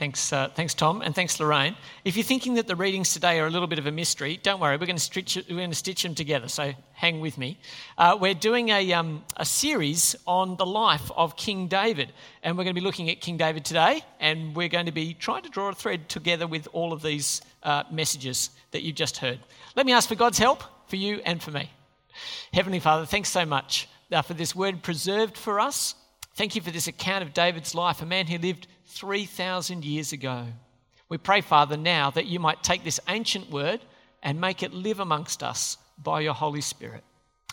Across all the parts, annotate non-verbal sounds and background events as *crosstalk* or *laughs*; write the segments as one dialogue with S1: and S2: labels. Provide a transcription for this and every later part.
S1: Thanks, uh, thanks, Tom, and thanks, Lorraine. If you're thinking that the readings today are a little bit of a mystery, don't worry. We're going to stitch, we're going to stitch them together, so hang with me. Uh, we're doing a, um, a series on the life of King David, and we're going to be looking at King David today, and we're going to be trying to draw a thread together with all of these uh, messages that you've just heard. Let me ask for God's help for you and for me. Heavenly Father, thanks so much uh, for this word preserved for us. Thank you for this account of David's life, a man who lived 3,000 years ago. We pray, Father, now that you might take this ancient word and make it live amongst us by your Holy Spirit.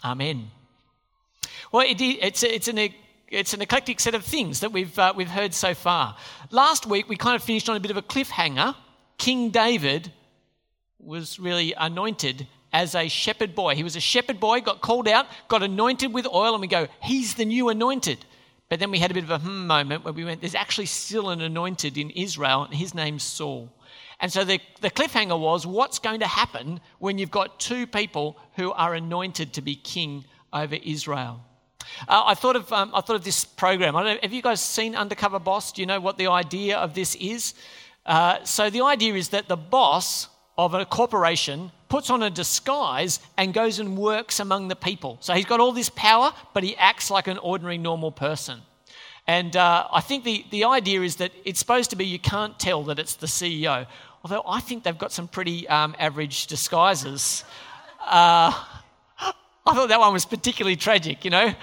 S1: Amen. Well, it, it's, it's, an, it's an eclectic set of things that we've, uh, we've heard so far. Last week, we kind of finished on a bit of a cliffhanger. King David was really anointed as a shepherd boy. He was a shepherd boy, got called out, got anointed with oil, and we go, He's the new anointed. But then we had a bit of a hmm moment where we went, there's actually still an anointed in Israel, and his name's Saul. And so the, the cliffhanger was what's going to happen when you've got two people who are anointed to be king over Israel? Uh, I, thought of, um, I thought of this program. I don't know, have you guys seen Undercover Boss? Do you know what the idea of this is? Uh, so the idea is that the boss of a corporation puts on a disguise and goes and works among the people. So he's got all this power, but he acts like an ordinary, normal person. And uh, I think the, the idea is that it's supposed to be you can't tell that it's the CEO. Although I think they've got some pretty um, average disguises. Uh, *laughs* I thought that one was particularly tragic, you know.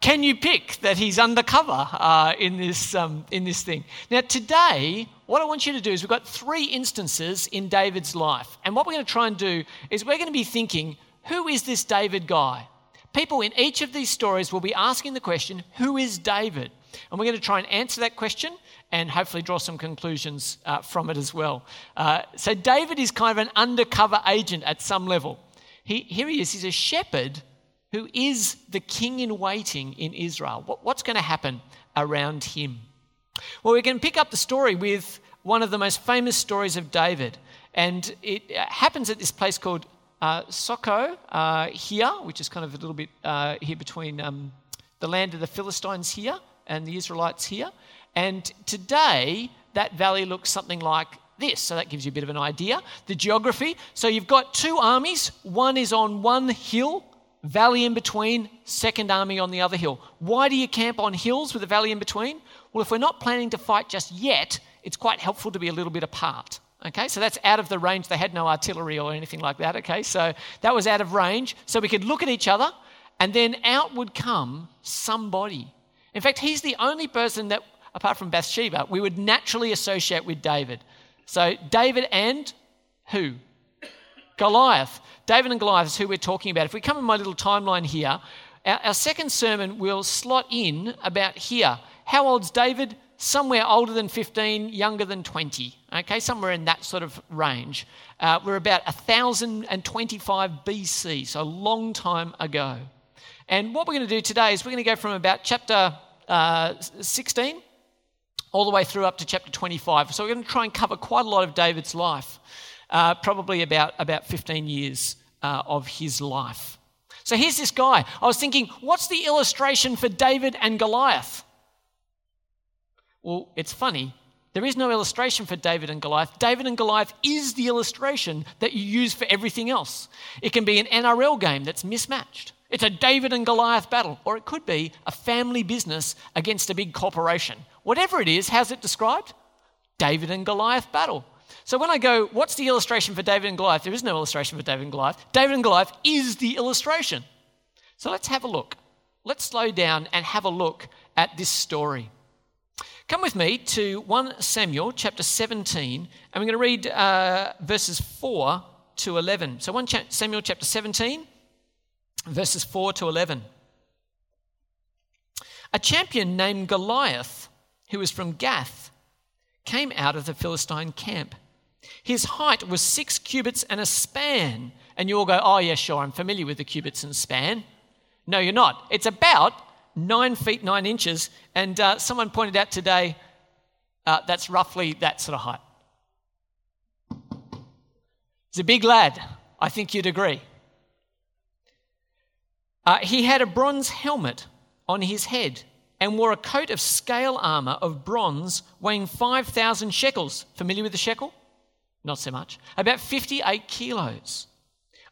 S1: Can you pick that he's undercover uh, in, this, um, in this thing? Now, today, what I want you to do is we've got three instances in David's life. And what we're going to try and do is we're going to be thinking, who is this David guy? People in each of these stories will be asking the question, who is David? And we're going to try and answer that question and hopefully draw some conclusions uh, from it as well. Uh, so, David is kind of an undercover agent at some level. He, here he is, he's a shepherd who is the king in waiting in Israel. What, what's going to happen around him? Well, we can pick up the story with one of the most famous stories of David. And it uh, happens at this place called uh, Soko uh, here, which is kind of a little bit uh, here between um, the land of the Philistines here and the Israelites here. And today, that valley looks something like this. So that gives you a bit of an idea. The geography. So you've got two armies. One is on one hill valley in between, second army on the other hill. Why do you camp on hills with a valley in between? Well, if we're not planning to fight just yet, it's quite helpful to be a little bit apart. Okay, so that's out of the range. They had no artillery or anything like that. Okay, so that was out of range. So we could look at each other, and then out would come somebody. In fact, he's the only person that, apart from Bathsheba, we would naturally associate with David. So David and who? Goliath. David and Goliath is who we're talking about. If we come in my little timeline here, our, our second sermon will slot in about here. How old's David? Somewhere older than 15, younger than 20. Okay, somewhere in that sort of range. Uh, we're about 1025 BC, so a long time ago. And what we're going to do today is we're going to go from about chapter uh, 16 all the way through up to chapter 25. So we're going to try and cover quite a lot of David's life uh, probably about, about 15 years uh, of his life. So here's this guy. I was thinking, what's the illustration for David and Goliath? Well, it's funny. There is no illustration for David and Goliath. David and Goliath is the illustration that you use for everything else. It can be an NRL game that's mismatched. It's a David and Goliath battle, or it could be a family business against a big corporation. Whatever it is, how's it described? David and Goliath battle. So when I go, what's the illustration for David and Goliath? There is no illustration for David and Goliath. David and Goliath is the illustration. So let's have a look. Let's slow down and have a look at this story. Come with me to 1 Samuel chapter 17, and we're going to read uh, verses 4 to 11. So 1 Samuel chapter 17, verses 4 to 11. A champion named Goliath, who was from Gath, came out of the Philistine camp. His height was six cubits and a span. And you all go, oh, yeah, sure, I'm familiar with the cubits and span. No, you're not. It's about nine feet, nine inches. And uh, someone pointed out today uh, that's roughly that sort of height. He's a big lad. I think you'd agree. Uh, he had a bronze helmet on his head and wore a coat of scale armor of bronze weighing 5,000 shekels. Familiar with the shekel? Not so much. About 58 kilos.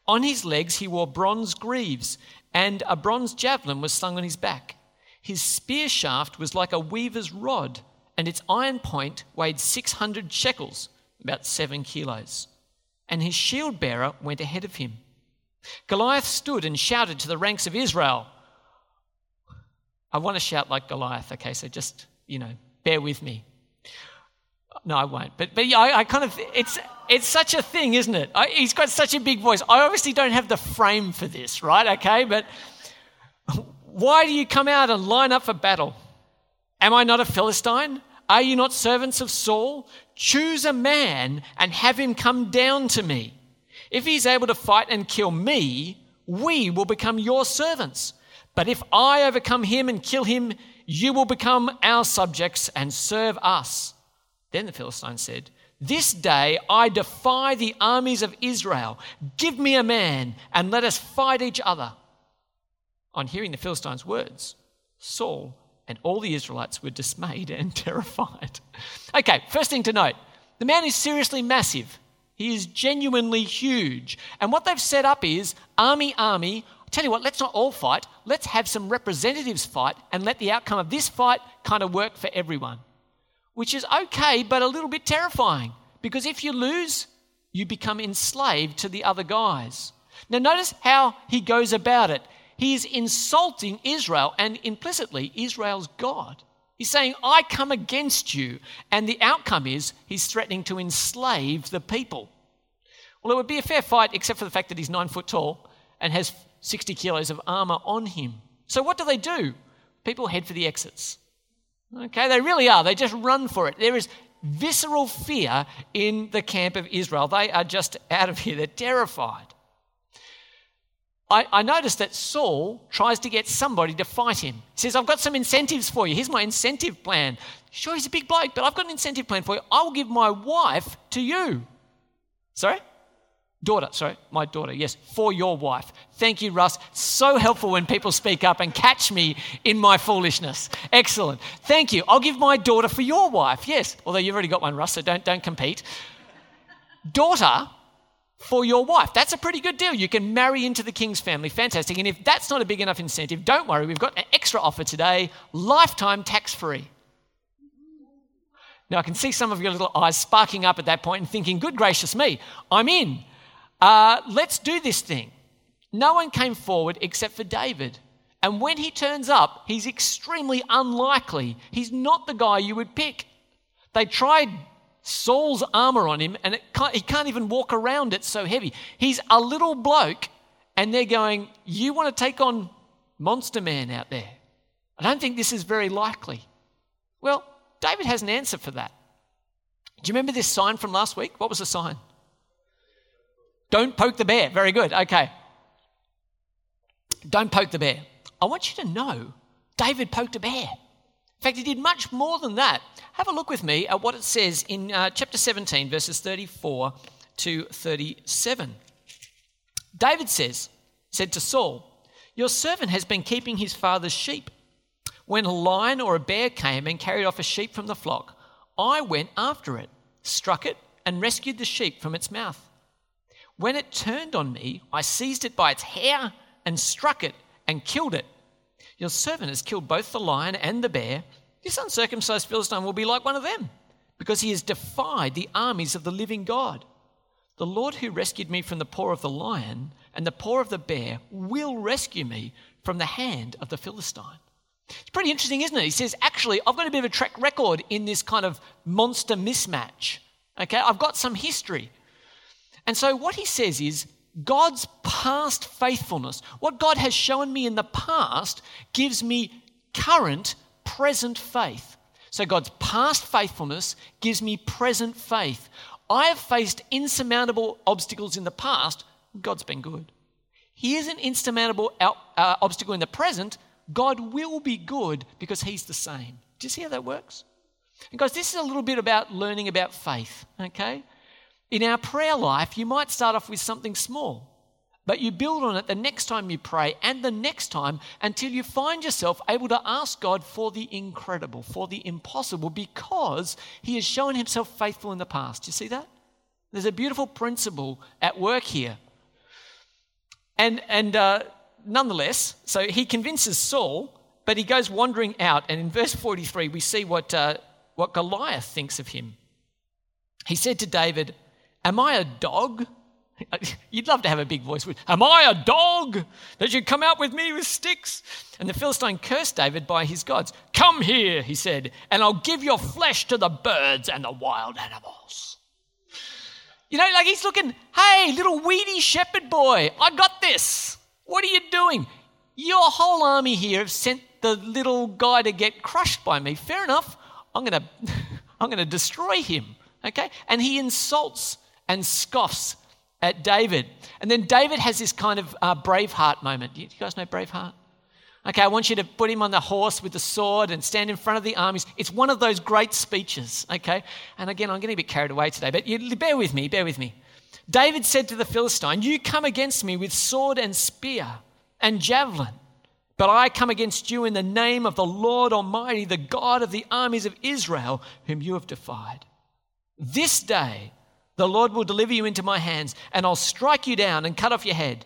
S1: On his legs, he wore bronze greaves, and a bronze javelin was slung on his back. His spear shaft was like a weaver's rod, and its iron point weighed 600 shekels, about seven kilos. And his shield bearer went ahead of him. Goliath stood and shouted to the ranks of Israel. I want to shout like Goliath, okay, so just, you know, bear with me. No, I won't. But, but yeah, I, I kind of, it's, it's such a thing, isn't it? I, he's got such a big voice. I obviously don't have the frame for this, right? Okay, but why do you come out and line up for battle? Am I not a Philistine? Are you not servants of Saul? Choose a man and have him come down to me. If he's able to fight and kill me, we will become your servants. But if I overcome him and kill him, you will become our subjects and serve us. Then the Philistine said, This day I defy the armies of Israel. Give me a man and let us fight each other. On hearing the Philistine's words, Saul and all the Israelites were dismayed and *laughs* terrified. Okay, first thing to note the man is seriously massive. He is genuinely huge. And what they've set up is army, army. Tell you what, let's not all fight. Let's have some representatives fight and let the outcome of this fight kind of work for everyone. Which is okay, but a little bit terrifying. Because if you lose, you become enslaved to the other guys. Now, notice how he goes about it. He's insulting Israel and implicitly Israel's God. He's saying, I come against you. And the outcome is he's threatening to enslave the people. Well, it would be a fair fight, except for the fact that he's nine foot tall and has 60 kilos of armor on him. So, what do they do? People head for the exits. Okay, they really are. They just run for it. There is visceral fear in the camp of Israel. They are just out of here. They're terrified. I, I noticed that Saul tries to get somebody to fight him. He says, I've got some incentives for you. Here's my incentive plan. Sure, he's a big bloke, but I've got an incentive plan for you. I will give my wife to you. Sorry? Daughter, sorry, my daughter, yes, for your wife. Thank you, Russ. So helpful when people speak up and catch me in my foolishness. Excellent. Thank you. I'll give my daughter for your wife, yes. Although you've already got one, Russ, so don't, don't compete. Daughter for your wife. That's a pretty good deal. You can marry into the king's family. Fantastic. And if that's not a big enough incentive, don't worry. We've got an extra offer today lifetime tax free. Now, I can see some of your little eyes sparking up at that point and thinking, good gracious me, I'm in. Uh, let's do this thing. No one came forward except for David. And when he turns up, he's extremely unlikely. He's not the guy you would pick. They tried Saul's armor on him, and can't, he can't even walk around it so heavy. He's a little bloke, and they're going, You want to take on Monster Man out there? I don't think this is very likely. Well, David has an answer for that. Do you remember this sign from last week? What was the sign? Don't poke the bear. Very good. Okay. Don't poke the bear. I want you to know David poked a bear. In fact, he did much more than that. Have a look with me at what it says in uh, chapter 17, verses 34 to 37. David says, said to Saul, Your servant has been keeping his father's sheep. When a lion or a bear came and carried off a sheep from the flock, I went after it, struck it, and rescued the sheep from its mouth. When it turned on me, I seized it by its hair and struck it and killed it. Your servant has killed both the lion and the bear. This uncircumcised Philistine will be like one of them, because he has defied the armies of the living God. The Lord who rescued me from the paw of the lion and the paw of the bear will rescue me from the hand of the Philistine. It's pretty interesting, isn't it? He says, actually, I've got a bit of a track record in this kind of monster mismatch. Okay, I've got some history. And so what he says is, God's past faithfulness, what God has shown me in the past, gives me current, present faith. So God's past faithfulness gives me present faith. I have faced insurmountable obstacles in the past, God's been good. Here's an insurmountable uh, obstacle in the present, God will be good because He's the same. Do you see how that works? And guys, this is a little bit about learning about faith, okay? In our prayer life, you might start off with something small. but you build on it the next time you pray and the next time until you find yourself able to ask God for the incredible, for the impossible, because He has shown Himself faithful in the past. You see that? There's a beautiful principle at work here. And, and uh, nonetheless, so he convinces Saul, but he goes wandering out. And in verse 43, we see what, uh, what Goliath thinks of him. He said to David, Am I a dog? You'd love to have a big voice. With Am I a dog that you come out with me with sticks? And the Philistine cursed David by his gods. Come here, he said, and I'll give your flesh to the birds and the wild animals. You know, like he's looking, hey, little weedy shepherd boy, I got this. What are you doing? Your whole army here have sent the little guy to get crushed by me. Fair enough. I'm going *laughs* to I'm going to destroy him. Okay? And he insults and scoffs at David. And then David has this kind of uh, Braveheart moment. Do you guys know Braveheart? Okay, I want you to put him on the horse with the sword and stand in front of the armies. It's one of those great speeches, okay? And again, I'm getting a bit carried away today, but you, bear with me, bear with me. David said to the Philistine, You come against me with sword and spear and javelin, but I come against you in the name of the Lord Almighty, the God of the armies of Israel, whom you have defied. This day the Lord will deliver you into my hands, and I'll strike you down and cut off your head.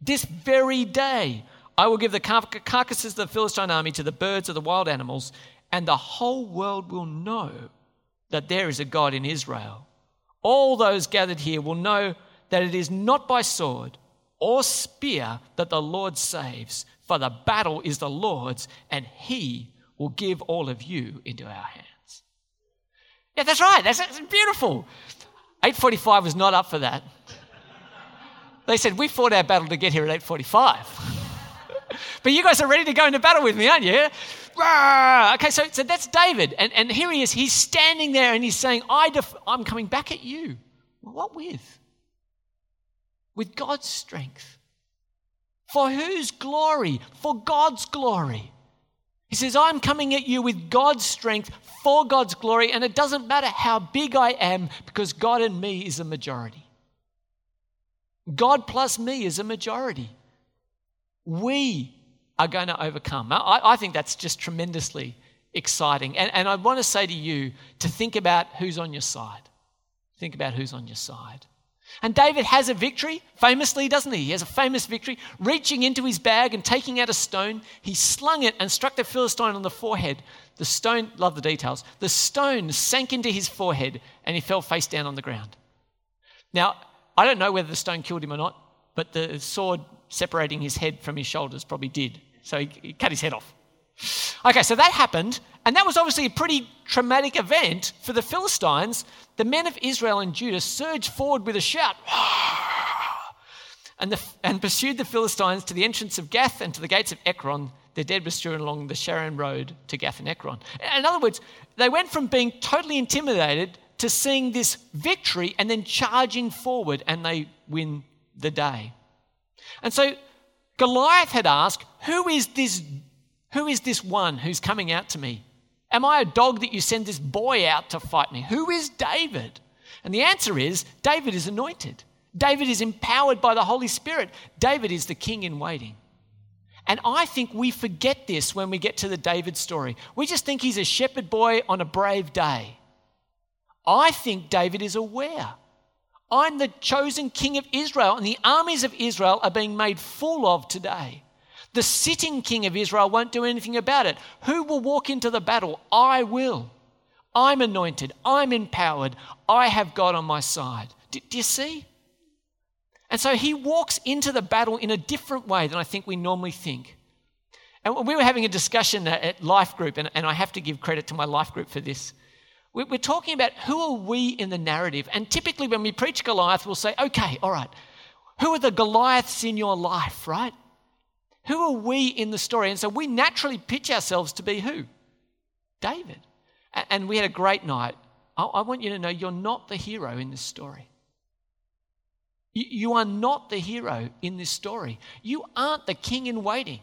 S1: This very day I will give the carcasses of the Philistine army to the birds of the wild animals, and the whole world will know that there is a God in Israel. All those gathered here will know that it is not by sword or spear that the Lord saves, for the battle is the Lord's, and he will give all of you into our hands. Yeah, that's right. That's, that's beautiful. 845 was not up for that. They said, we fought our battle to get here at 845. *laughs* But you guys are ready to go into battle with me, aren't you? Okay, so, so that's David. And, and here he is. He's standing there and he's saying, I def- I'm coming back at you. what with? With God's strength. For whose glory? For God's glory. He says, I'm coming at you with God's strength for God's glory, and it doesn't matter how big I am because God and me is a majority. God plus me is a majority. We are going to overcome. I, I think that's just tremendously exciting. And, and I want to say to you to think about who's on your side. Think about who's on your side. And David has a victory, famously, doesn't he? He has a famous victory. Reaching into his bag and taking out a stone, he slung it and struck the Philistine on the forehead. The stone, love the details, the stone sank into his forehead and he fell face down on the ground. Now, I don't know whether the stone killed him or not, but the sword separating his head from his shoulders probably did. So he, he cut his head off. Okay, so that happened, and that was obviously a pretty traumatic event for the Philistines. The men of Israel and Judah surged forward with a shout and, the, and pursued the Philistines to the entrance of Gath and to the gates of Ekron. Their dead were strewn along the Sharon road to Gath and Ekron. In other words, they went from being totally intimidated to seeing this victory and then charging forward, and they win the day. And so Goliath had asked, Who is this, who is this one who's coming out to me? Am I a dog that you send this boy out to fight me? Who is David? And the answer is David is anointed. David is empowered by the Holy Spirit. David is the king in waiting. And I think we forget this when we get to the David story. We just think he's a shepherd boy on a brave day. I think David is aware I'm the chosen king of Israel, and the armies of Israel are being made full of today. The sitting king of Israel won't do anything about it. Who will walk into the battle? I will. I'm anointed. I'm empowered. I have God on my side. Do, do you see? And so he walks into the battle in a different way than I think we normally think. And we were having a discussion at Life Group, and, and I have to give credit to my Life Group for this. We're talking about who are we in the narrative. And typically, when we preach Goliath, we'll say, okay, all right, who are the Goliaths in your life, right? Who are we in the story? And so we naturally pitch ourselves to be who? David. And we had a great night. I want you to know you're not the hero in this story. You are not the hero in this story. You aren't the king in waiting.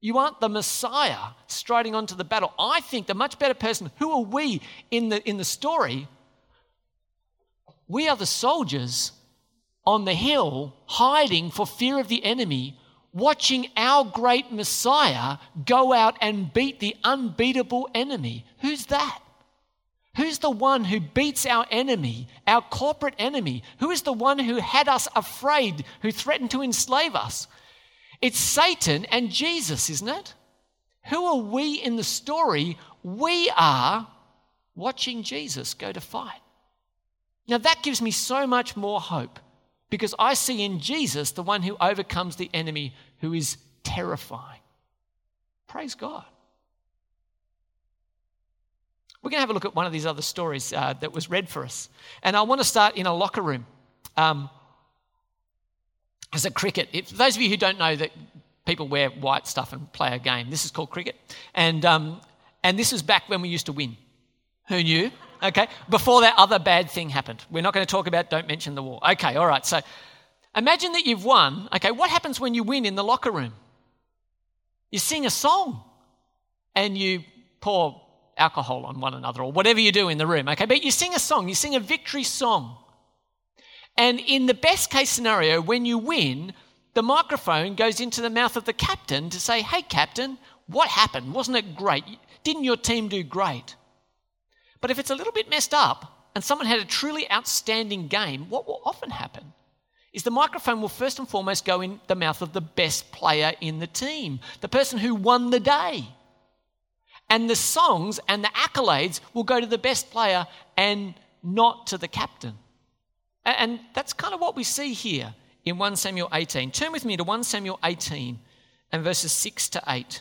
S1: You aren't the Messiah striding onto the battle. I think the much better person, who are we in the, in the story? We are the soldiers on the hill, hiding for fear of the enemy, watching our great Messiah go out and beat the unbeatable enemy. Who's that? Who's the one who beats our enemy, our corporate enemy? Who is the one who had us afraid, who threatened to enslave us? It's Satan and Jesus, isn't it? Who are we in the story? We are watching Jesus go to fight. Now, that gives me so much more hope because I see in Jesus the one who overcomes the enemy who is terrifying. Praise God. We're going to have a look at one of these other stories uh, that was read for us. And I want to start in a locker room. Um, as a cricket, if, those of you who don't know that people wear white stuff and play a game, this is called cricket. And, um, and this is back when we used to win. Who knew? Okay, before that other bad thing happened. We're not going to talk about don't mention the war. Okay, all right. So imagine that you've won. Okay, what happens when you win in the locker room? You sing a song and you pour alcohol on one another or whatever you do in the room. Okay, but you sing a song, you sing a victory song. And in the best case scenario, when you win, the microphone goes into the mouth of the captain to say, Hey, captain, what happened? Wasn't it great? Didn't your team do great? But if it's a little bit messed up and someone had a truly outstanding game, what will often happen is the microphone will first and foremost go in the mouth of the best player in the team, the person who won the day. And the songs and the accolades will go to the best player and not to the captain. And that's kind of what we see here in 1 Samuel 18. Turn with me to 1 Samuel 18 and verses 6 to 8.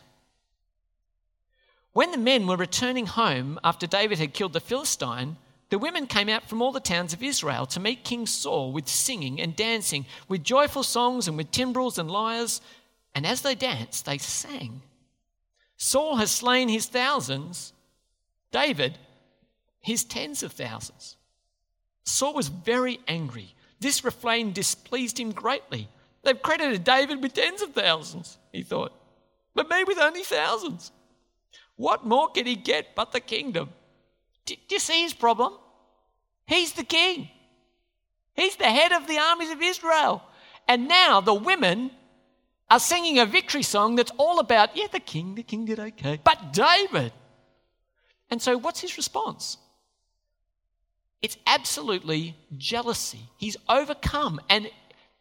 S1: When the men were returning home after David had killed the Philistine, the women came out from all the towns of Israel to meet King Saul with singing and dancing, with joyful songs and with timbrels and lyres. And as they danced, they sang Saul has slain his thousands, David his tens of thousands. Saul was very angry. This refrain displeased him greatly. They've credited David with tens of thousands, he thought, but me with only thousands. What more can he get but the kingdom? Do, you see his problem? He's the king. He's the head of the armies of Israel. And now the women are singing a victory song that's all about, yeah, the king, the king did okay, but David. And so what's his response? It's absolutely jealousy. He's overcome. And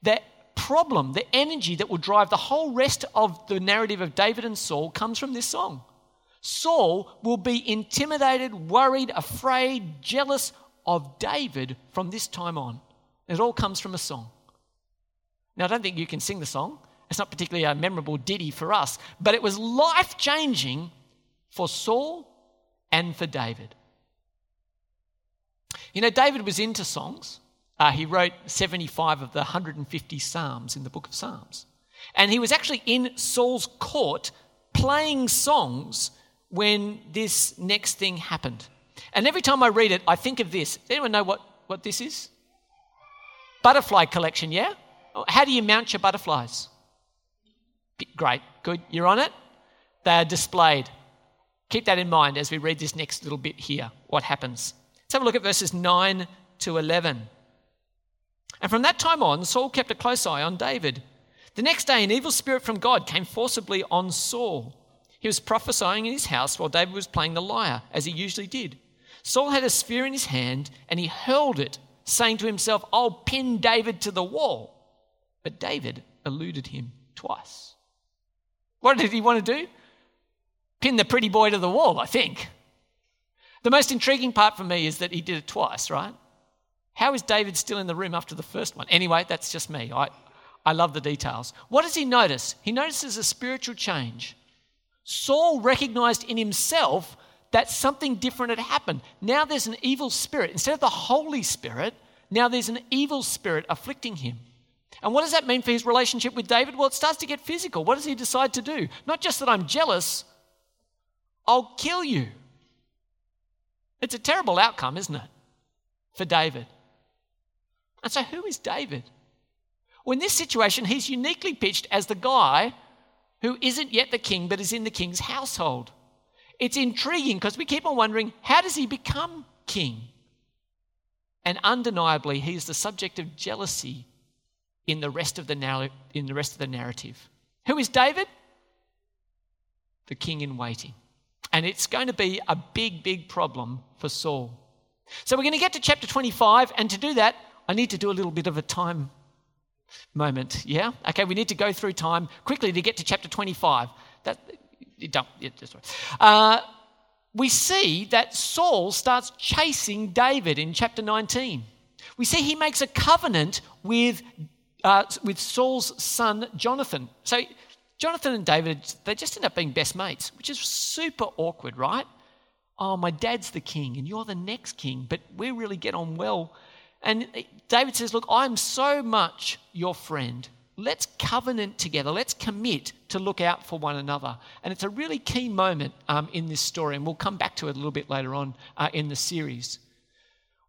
S1: that problem, the energy that will drive the whole rest of the narrative of David and Saul comes from this song. Saul will be intimidated, worried, afraid, jealous of David from this time on. It all comes from a song. Now, I don't think you can sing the song. It's not particularly a memorable ditty for us, but it was life changing for Saul and for David. You know, David was into songs. Uh, he wrote 75 of the 150 Psalms in the book of Psalms. And he was actually in Saul's court playing songs when this next thing happened. And every time I read it, I think of this. Anyone know what, what this is? Butterfly collection, yeah? How do you mount your butterflies? Great, good. You're on it? They are displayed. Keep that in mind as we read this next little bit here. What happens? Let's have a look at verses 9 to 11. And from that time on, Saul kept a close eye on David. The next day, an evil spirit from God came forcibly on Saul. He was prophesying in his house while David was playing the lyre, as he usually did. Saul had a spear in his hand and he hurled it, saying to himself, I'll pin David to the wall. But David eluded him twice. What did he want to do? Pin the pretty boy to the wall, I think. The most intriguing part for me is that he did it twice, right? How is David still in the room after the first one? Anyway, that's just me. I, I love the details. What does he notice? He notices a spiritual change. Saul recognized in himself that something different had happened. Now there's an evil spirit. Instead of the Holy Spirit, now there's an evil spirit afflicting him. And what does that mean for his relationship with David? Well, it starts to get physical. What does he decide to do? Not just that I'm jealous, I'll kill you. It's a terrible outcome, isn't it? For David. And so, who is David? Well, in this situation, he's uniquely pitched as the guy who isn't yet the king but is in the king's household. It's intriguing because we keep on wondering how does he become king? And undeniably, he is the subject of jealousy in the rest of the, narr- in the rest of the narrative. Who is David? The king in waiting. And it's going to be a big, big problem for Saul. So we're going to get to chapter 25, and to do that, I need to do a little bit of a time moment. Yeah? Okay, we need to go through time quickly to get to chapter 25. That, don't, yeah, just uh, we see that Saul starts chasing David in chapter 19. We see he makes a covenant with, uh, with Saul's son Jonathan. So Jonathan and David, they just end up being best mates, which is super awkward, right? Oh, my dad's the king and you're the next king, but we really get on well. And David says, Look, I'm so much your friend. Let's covenant together. Let's commit to look out for one another. And it's a really key moment um, in this story, and we'll come back to it a little bit later on uh, in the series.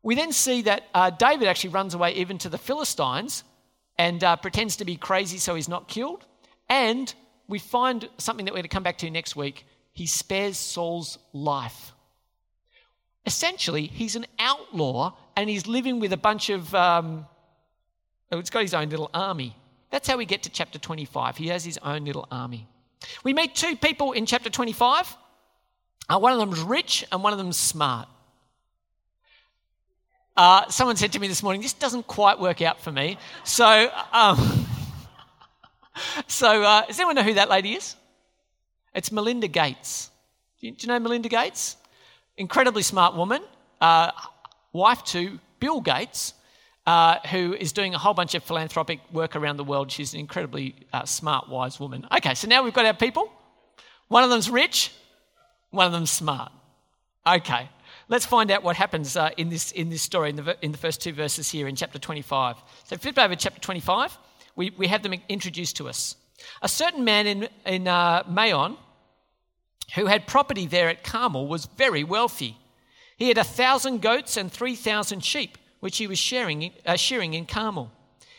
S1: We then see that uh, David actually runs away even to the Philistines and uh, pretends to be crazy so he's not killed. And we find something that we're going to come back to next week. He spares Saul's life. Essentially, he's an outlaw and he's living with a bunch of, um, oh, he's got his own little army. That's how we get to chapter 25. He has his own little army. We meet two people in chapter 25. Uh, one of them's rich and one of them's smart. Uh, someone said to me this morning, this doesn't quite work out for me. So, um, *laughs* so uh, does anyone know who that lady is? It's Melinda Gates. Do you, do you know Melinda Gates? Incredibly smart woman, uh, wife to Bill Gates, uh, who is doing a whole bunch of philanthropic work around the world. She's an incredibly uh, smart, wise woman. Okay, so now we've got our people. One of them's rich, one of them's smart. Okay, let's find out what happens uh, in, this, in this story in the, in the first two verses here in chapter 25. So flip over chapter 25. We, we have them introduced to us. A certain man in, in uh, Maon who had property there at Carmel was very wealthy. He had a thousand goats and three thousand sheep, which he was sharing, uh, shearing in Carmel.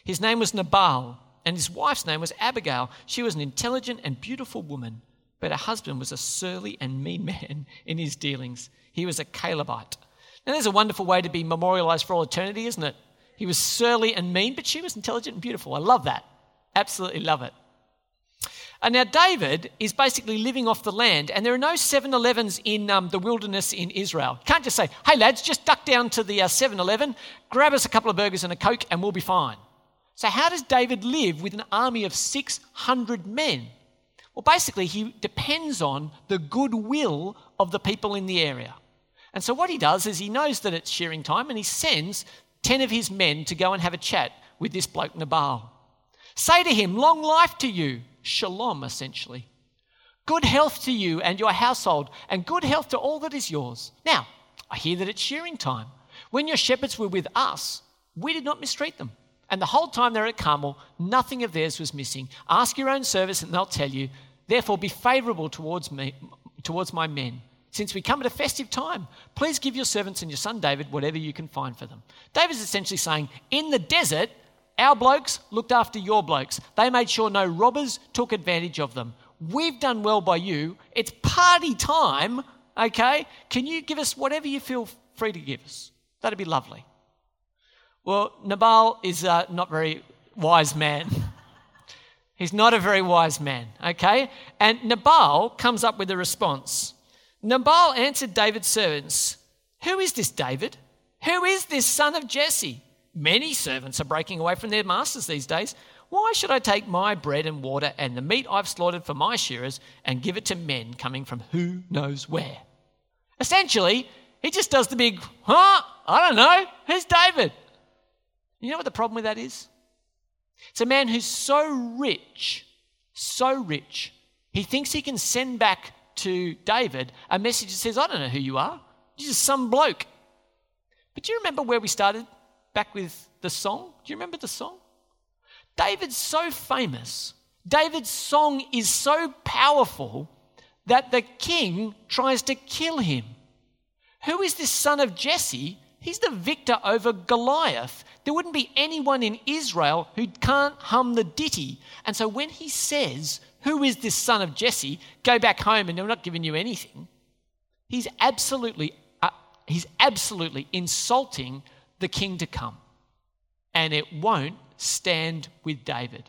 S1: His name was Nabal, and his wife's name was Abigail. She was an intelligent and beautiful woman, but her husband was a surly and mean *laughs* man in his dealings. He was a Calebite. Now, there's a wonderful way to be memorialized for all eternity, isn't it? He was surly and mean, but she was intelligent and beautiful. I love that. Absolutely love it. And now, David is basically living off the land, and there are no 7 Elevens in um, the wilderness in Israel. Can't just say, hey lads, just duck down to the uh, Eleven, grab us a couple of burgers and a Coke, and we'll be fine. So, how does David live with an army of 600 men? Well, basically, he depends on the goodwill of the people in the area. And so, what he does is he knows that it's shearing time, and he sends 10 of his men to go and have a chat with this bloke Nabal. Say to him, Long life to you, shalom, essentially. Good health to you and your household, and good health to all that is yours. Now, I hear that it's shearing time. When your shepherds were with us, we did not mistreat them. And the whole time they're at Carmel, nothing of theirs was missing. Ask your own service, and they'll tell you. Therefore, be favorable towards me, towards my men. Since we come at a festive time, please give your servants and your son David whatever you can find for them. David's essentially saying, in the desert, our blokes looked after your blokes. They made sure no robbers took advantage of them. We've done well by you. It's party time, okay? Can you give us whatever you feel free to give us? That'd be lovely. Well, Nabal is not very wise man. *laughs* He's not a very wise man, okay? And Nabal comes up with a response. Nabal answered David's servants, Who is this David? Who is this son of Jesse? Many servants are breaking away from their masters these days. Why should I take my bread and water and the meat I've slaughtered for my shearers and give it to men coming from who knows where? Essentially, he just does the big, huh? I don't know. Who's David? You know what the problem with that is? It's a man who's so rich, so rich, he thinks he can send back to David a message that says, I don't know who you are. You're just some bloke. But do you remember where we started back with the song. Do you remember the song? David's so famous. David's song is so powerful that the king tries to kill him. Who is this son of Jesse? He's the victor over Goliath. There wouldn't be anyone in Israel who can't hum the ditty. And so when he says, Who is this son of Jesse? Go back home and they're not giving you anything. He's absolutely, uh, he's absolutely insulting the king to come. And it won't stand with David.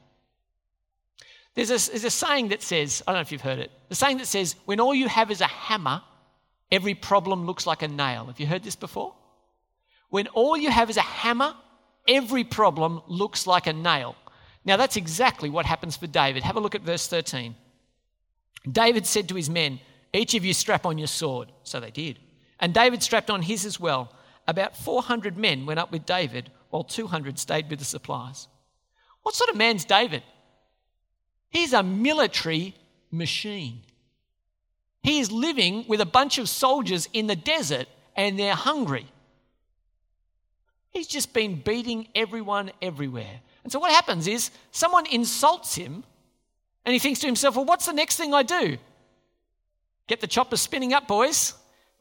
S1: There's a, there's a saying that says, I don't know if you've heard it, the saying that says, when all you have is a hammer, every problem looks like a nail. Have you heard this before? When all you have is a hammer, every problem looks like a nail. Now, that's exactly what happens for David. Have a look at verse 13. David said to his men, Each of you strap on your sword. So they did. And David strapped on his as well. About 400 men went up with David, while 200 stayed with the supplies. What sort of man's David? He's a military machine. He is living with a bunch of soldiers in the desert and they're hungry. He's just been beating everyone everywhere. And so what happens is someone insults him and he thinks to himself, well, what's the next thing I do? Get the chopper spinning up, boys.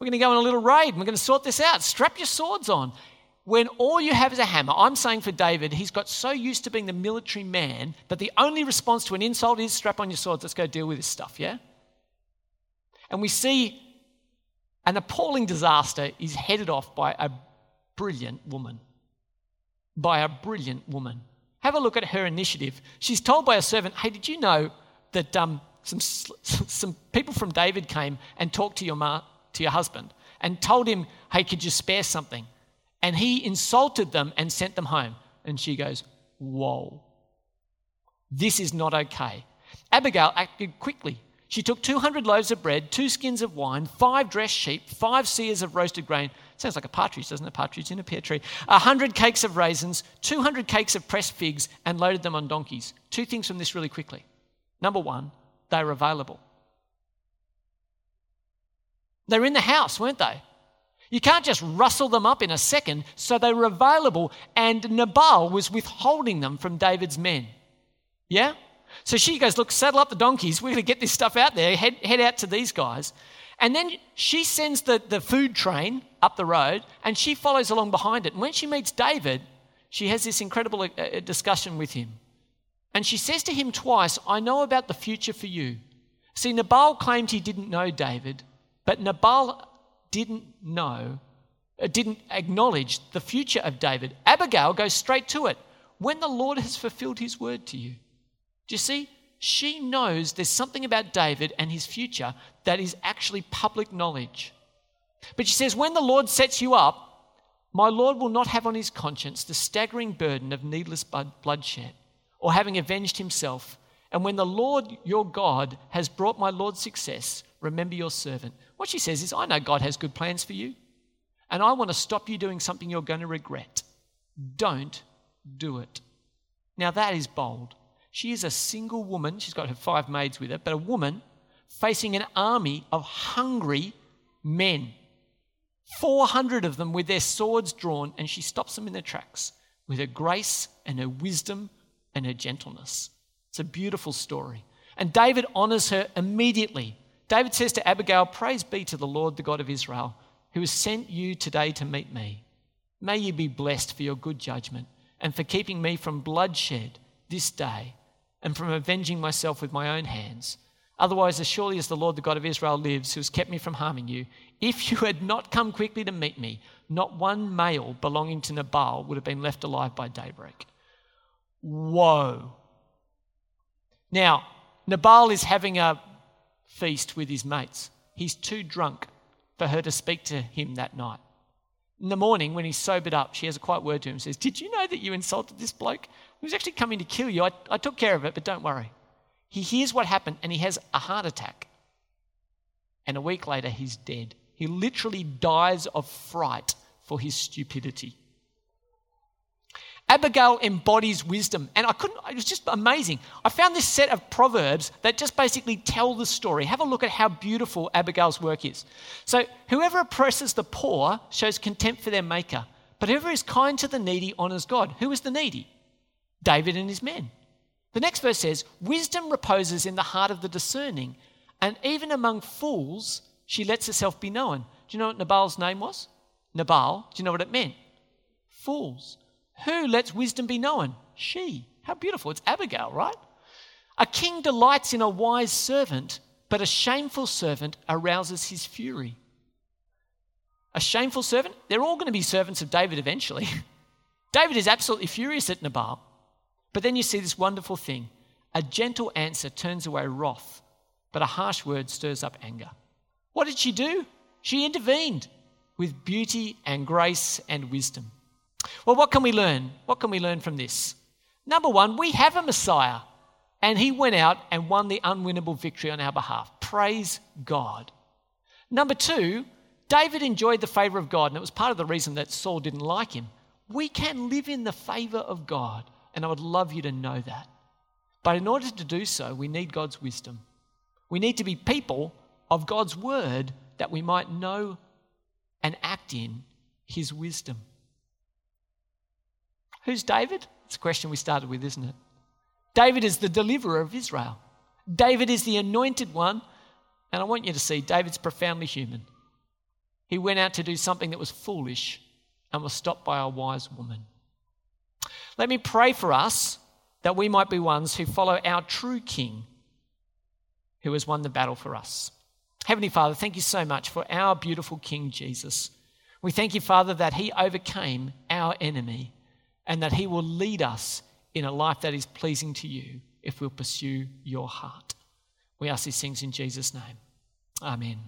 S1: We're going to go on a little raid and we're going to sort this out. Strap your swords on. When all you have is a hammer, I'm saying for David, he's got so used to being the military man that the only response to an insult is strap on your swords, let's go deal with this stuff, yeah? And we see an appalling disaster is headed off by a brilliant woman. By a brilliant woman. Have a look at her initiative. She's told by a servant, hey, did you know that um, some, *laughs* some people from David came and talked to your, ma- to your husband and told him, hey, could you spare something? And he insulted them and sent them home. And she goes, whoa, this is not okay. Abigail acted quickly. She took 200 loaves of bread, two skins of wine, five dressed sheep, five seahs of roasted grain. Sounds like a partridge, doesn't it? A partridge in a pear tree. A hundred cakes of raisins, 200 cakes of pressed figs, and loaded them on donkeys. Two things from this really quickly. Number one, they were available. They were in the house, weren't they? You can't just rustle them up in a second, so they were available, and Nabal was withholding them from David's men. Yeah? So she goes, Look, saddle up the donkeys. We're going to get this stuff out there. Head, head out to these guys. And then she sends the, the food train up the road and she follows along behind it. And when she meets David, she has this incredible uh, uh, discussion with him. And she says to him twice, I know about the future for you. See, Nabal claimed he didn't know David, but Nabal didn't know, uh, didn't acknowledge the future of David. Abigail goes straight to it. When the Lord has fulfilled his word to you. Do you see? She knows there's something about David and his future that is actually public knowledge. But she says, When the Lord sets you up, my Lord will not have on his conscience the staggering burden of needless bloodshed or having avenged himself. And when the Lord your God has brought my Lord success, remember your servant. What she says is, I know God has good plans for you, and I want to stop you doing something you're going to regret. Don't do it. Now, that is bold. She is a single woman, she's got her five maids with her, but a woman facing an army of hungry men. 400 of them with their swords drawn, and she stops them in their tracks with her grace and her wisdom and her gentleness. It's a beautiful story. And David honors her immediately. David says to Abigail, Praise be to the Lord, the God of Israel, who has sent you today to meet me. May you be blessed for your good judgment and for keeping me from bloodshed this day and from avenging myself with my own hands. Otherwise, as surely as the Lord, the God of Israel, lives, who has kept me from harming you, if you had not come quickly to meet me, not one male belonging to Nabal would have been left alive by daybreak. Whoa. Now, Nabal is having a feast with his mates. He's too drunk for her to speak to him that night. In the morning, when he's sobered up, she has a quiet word to him and says, Did you know that you insulted this bloke? He was actually coming to kill you. I, I took care of it, but don't worry. He hears what happened and he has a heart attack. And a week later, he's dead. He literally dies of fright for his stupidity. Abigail embodies wisdom, and I couldn't, it was just amazing. I found this set of proverbs that just basically tell the story. Have a look at how beautiful Abigail's work is. So, whoever oppresses the poor shows contempt for their maker, but whoever is kind to the needy honors God. Who is the needy? David and his men. The next verse says, Wisdom reposes in the heart of the discerning, and even among fools she lets herself be known. Do you know what Nabal's name was? Nabal. Do you know what it meant? Fools. Who lets wisdom be known? She. How beautiful. It's Abigail, right? A king delights in a wise servant, but a shameful servant arouses his fury. A shameful servant? They're all going to be servants of David eventually. *laughs* David is absolutely furious at Nabal. But then you see this wonderful thing a gentle answer turns away wrath, but a harsh word stirs up anger. What did she do? She intervened with beauty and grace and wisdom. Well, what can we learn? What can we learn from this? Number one, we have a Messiah, and he went out and won the unwinnable victory on our behalf. Praise God. Number two, David enjoyed the favor of God, and it was part of the reason that Saul didn't like him. We can live in the favor of God, and I would love you to know that. But in order to do so, we need God's wisdom. We need to be people of God's word that we might know and act in his wisdom. Who's David? It's a question we started with, isn't it? David is the deliverer of Israel. David is the anointed one. And I want you to see David's profoundly human. He went out to do something that was foolish and was stopped by a wise woman. Let me pray for us that we might be ones who follow our true King who has won the battle for us. Heavenly Father, thank you so much for our beautiful King Jesus. We thank you, Father, that he overcame our enemy and that He will lead us in a life that is pleasing to you if we'll pursue your heart. We ask these things in Jesus' name. Amen.